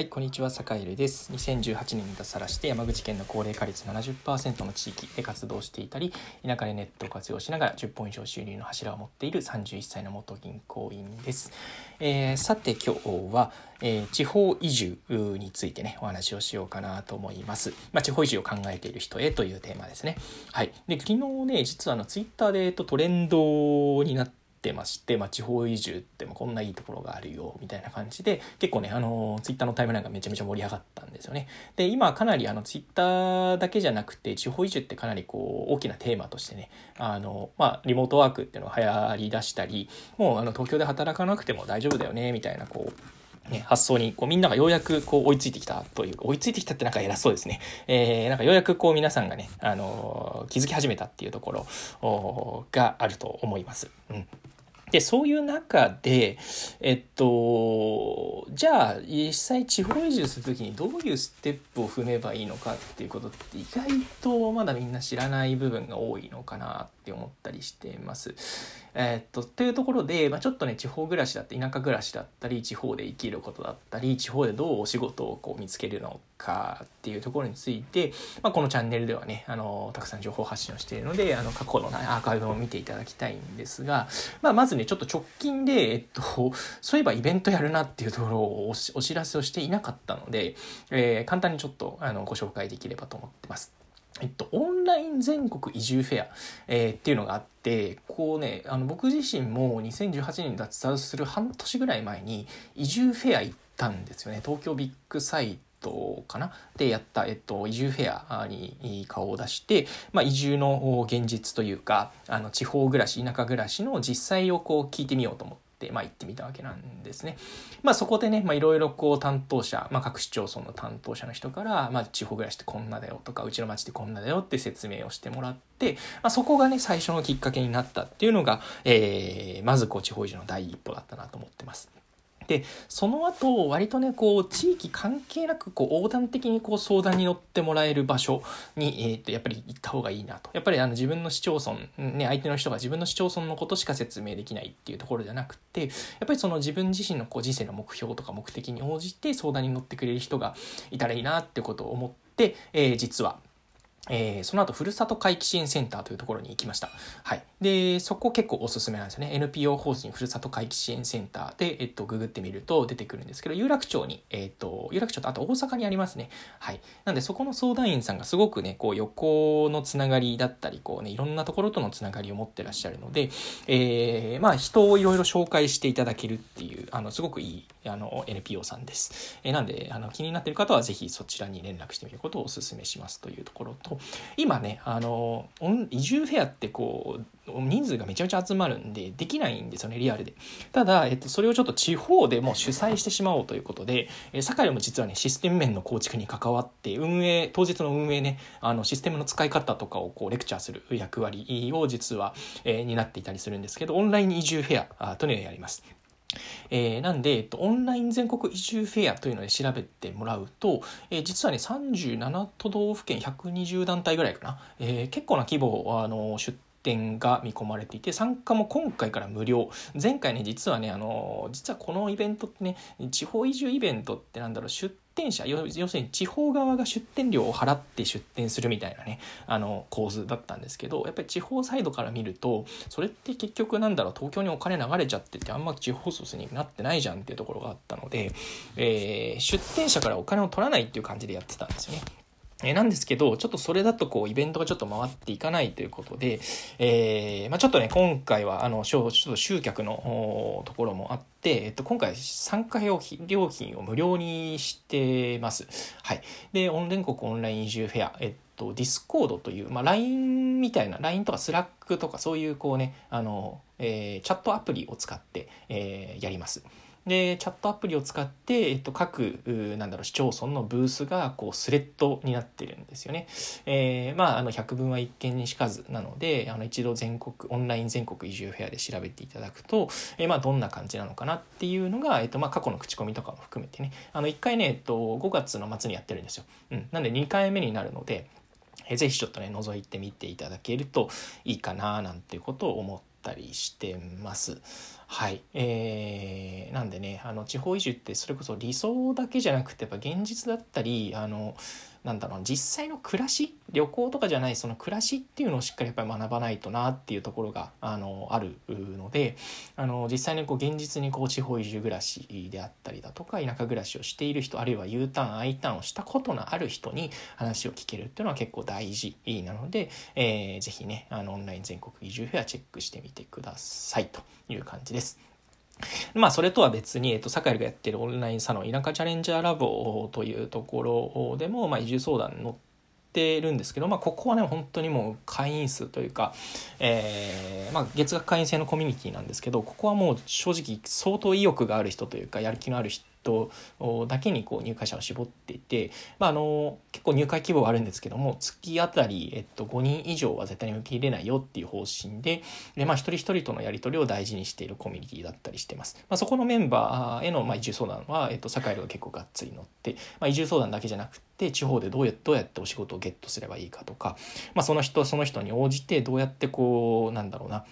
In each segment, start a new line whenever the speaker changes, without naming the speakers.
はい、こんにちは、坂井です。2018年に脱サラして山口県の高齢化率70%の地域で活動していたり、田舎でネットを活用しながら10本以上収入の柱を持っている31歳の元銀行員です。えー、さて今日は、えー、地方移住についてね、お話をしようかなと思います。まあ、地方移住を考えている人へというテーマですね。はい。で、昨日ね、実はあのツイッターで、えっと、トレンドになってってまして、まあ、地方移住ってこんないいところがあるよみたいな感じで結構ねあのツイッターのタイムラインがめちゃめちゃ盛り上がったんですよね。で今かなりあのツイッターだけじゃなくて地方移住ってかなりこう大きなテーマとしてねあの、まあ、リモートワークっていうのが流行りだしたりもうあの東京で働かなくても大丈夫だよねみたいなこうね、発想にこうみんながようやくこう追いついてきたという追いついてきたってなんか偉そうですね。えー、なんかようやくこう皆さんがね、あのー、気づき始めたっていうところがあると思います。うん。で、そういう中で、えっと、じゃあ、実際地方移住するときにどういうステップを踏めばいいのかっていうことって意外とまだみんな知らない部分が多いのかなってって思ったりしてます。えー、っと、というところで、まあ、ちょっとね、地方暮らしだったり、田舎暮らしだったり、地方で生きることだったり、地方でどうお仕事をこう見つけるのかっていうところについて、まあ、このチャンネルではね、あの、たくさん情報発信をしているので、あの、過去の、ね、アーカイブを見ていただきたいんですが、まあ、まずね、ちょっと直近で、えっと、そういえばイベントやるなっていうところをお知らせをしていなかったので、えー、簡単にちょっと、あの、ご紹介できればと思ってます。えっと、オンライン全国移住フェア、えー、っていうのがあって、こうね、あの僕自身も2018年に脱サラする半年ぐらい前に移住フェア行ったんですよね。東京ビッグサイトかな？でやった、えっと、移住フェアに顔を出して、まあ、移住の現実というか、あの地方暮らし、田舎暮らしの実際をこう聞いてみようと思って、まあ、行ってみたわけなんですね。まあ、そこでね、まあ、いろいろこう担当者、まあ、各市町村の担当者の人から、まあ、地方暮らしってこんなだよとか、うちの町ってこんなだよって説明をしてもらって、まあ、そこがね、最初のきっかけになったっていうのが、えー、まずこう地方移住の第一歩だったなと思ってます。でその後割とねこう地域関係なくこう横断的にこう相談に乗ってもらえる場所に、えー、とやっぱり行った方がいいなと。やっぱりあの自分の市町村、ね、相手の人が自分の市町村のことしか説明できないっていうところじゃなくてやっぱりその自分自身のこう人生の目標とか目的に応じて相談に乗ってくれる人がいたらいいなってことを思って、えー、実はえー、その後、ふるさと回帰支援センターというところに行きました。はい。で、そこ結構おすすめなんですよね。NPO 法人ふるさと回帰支援センターで、えっと、ググってみると出てくるんですけど、有楽町に、えっと、有楽町とあと大阪にありますね。はい。なんで、そこの相談員さんがすごくね、こう、横のつながりだったり、こうね、いろんなところとのつながりを持ってらっしゃるので、えー、まあ、人をいろいろ紹介していただけるっていう、あの、すごくいい、あの、NPO さんです。えー、なんで、あの、気になっている方はぜひそちらに連絡してみることをお勧めしますというところと、今ね、あの移住フェアってこう人数がめちゃめちゃ集まるんでできないんですよねリアルで。ただ、えっと、それをちょっと地方でも主催してしまおうということで、え酒井も実はねシステム面の構築に関わって運営当日の運営ねあのシステムの使い方とかをこうレクチャーする役割を実は、えー、担っていたりするんですけどオンライン移住フェアというのをやります。えー、なんで、えっと、オンライン全国移住フェアというので調べてもらうと、えー、実はね、37都道府県120団体ぐらいかな、えー、結構な規模、あの、出展が見込まれていて参加も今回から無料前回ね実はねあの実はこのイベントってね地方移住イベントってなんだろう出店者要するに地方側が出店料を払って出店するみたいなねあの構図だったんですけどやっぱり地方サイドから見るとそれって結局なんだろう東京にお金流れちゃっててあんま地方ソースになってないじゃんっていうところがあったので、えー、出店者からお金を取らないっていう感じでやってたんですよね。えなんですけど、ちょっとそれだとこう、イベントがちょっと回っていかないということで、えー、まあ、ちょっとね、今回は、あの、ちょっと集客のところもあって、えっと、今回参加料金料金を無料にしてます。はい。で、オン全国オンライン移住フェア、えっと、ディスコードという、まあ、LINE みたいな、LINE とか Slack とかそういうこうね、あの、えー、チャットアプリを使って、えー、やります。でチャットアプリを使って、えっと、各なんだろう市町村のブースがこうスレッドになってるんですよね。えー、まああの百聞は一見にしかずなのであの一度全国オンライン全国移住フェアで調べていただくと、えー、まあどんな感じなのかなっていうのが、えっとまあ、過去の口コミとかも含めてねあの1回ね、えっと、5月の末にやってるんですよ。うん、なんで2回目になるので。えー、ぜひちょっとね覗いてみていただけるといいかななんていうことを思ったりしてます。はい。えー、なんでね、あの、地方移住ってそれこそ理想だけじゃなくて、やっぱ現実だったり、あの、なんだろう実際の暮らし旅行とかじゃないその暮らしっていうのをしっかりやっぱり学ばないとなっていうところがあのあるのであの実際にこう現実にこう地方移住暮らしであったりだとか田舎暮らしをしている人あるいは U ターン I ターンをしたことのある人に話を聞けるっていうのは結構大事なので、えー、ぜひねあのオンライン全国移住フェアチェックしてみてくださいという感じです。まあ、それとは別に、えっと、酒井がやってるオンラインサロン、田舎チャレンジャーラボというところでも、まあ、移住相談乗ってるんですけど、まあ、ここはね、本当にもう会員数というか、えー、まあ、月額会員制のコミュニティなんですけど、ここはもう正直相当意欲がある人というか、やる気のある人トだけにこう入会者を絞っていて、まあ、あの結構入会規模はあるんですけども月当たり、えっと、5人以上は絶対に受け入れないよっていう方針でで、まあ、一人一人とのやり取りを大事にしているコミュニティだったりしてます。まあ、そこのメンバーへの、まあ、移住相談は、えっと、サカイルが結構がっつり乗って、まあ、移住相談だけじゃなくて地方でどうやどうやってお仕事をゲットすればいいかとか、まあ、その人その人に応じてどうやってこうなんだろうな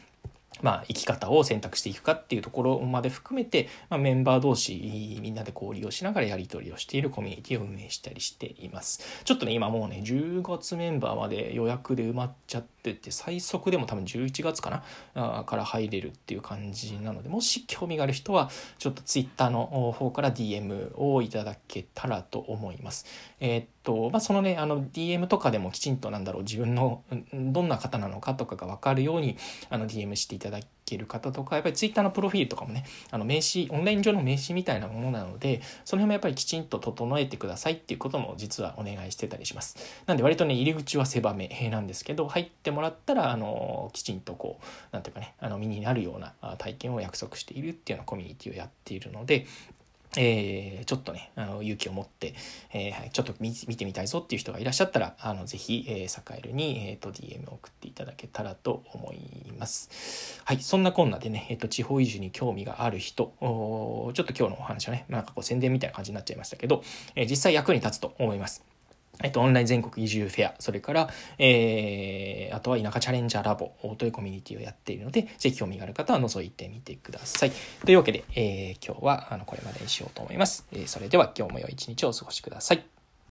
まあ、生き方を選択していくかっていうところまで含めて、まあ、メンバー同士みんなで交流をしながらやり取りをしているコミュニティを運営したりしています。ちょっとね今もうね10月メンバーまで予約で埋まっちゃってて最速でも多分11月かなから入れるっていう感じなのでもし興味がある人はちょっと Twitter の方から DM をいただけたらと思います。えー、っとまあ、そのねあの DM とかでもきちんとなんだろう自分のどんな方なのかとかが分かるようにあの DM していただただける方とかやっぱり Twitter のプロフィールとかもねあの名刺オンライン上の名刺みたいなものなのでその辺もやっぱりきちんと整えてくださいっていうことも実はお願いしてたりします。なんで割とね入り口は狭めなんですけど入ってもらったらあのきちんとこう何ていうかねあの身になるような体験を約束しているっていうようなコミュニティをやっているのでえー、ちょっとね、あの、勇気を持って、えー、ちょっと見てみたいぞっていう人がいらっしゃったら、あの、ぜひ、えー、サカエルに、えっ、ー、と、DM を送っていただけたらと思います。はい、そんなこんなでね、えっ、ー、と、地方移住に興味がある人、ちょっと今日のお話はね、なんかこう宣伝みたいな感じになっちゃいましたけど、えー、実際役に立つと思います。えっと、オンライン全国移住フェア、それから、えー、あとは田舎チャレンジャーラボというコミュニティをやっているので、ぜひ興味がある方は覗いてみてください。というわけで、えー、今日はあのこれまでにしようと思います。えー、それでは今日も良い一日をお過ごしください。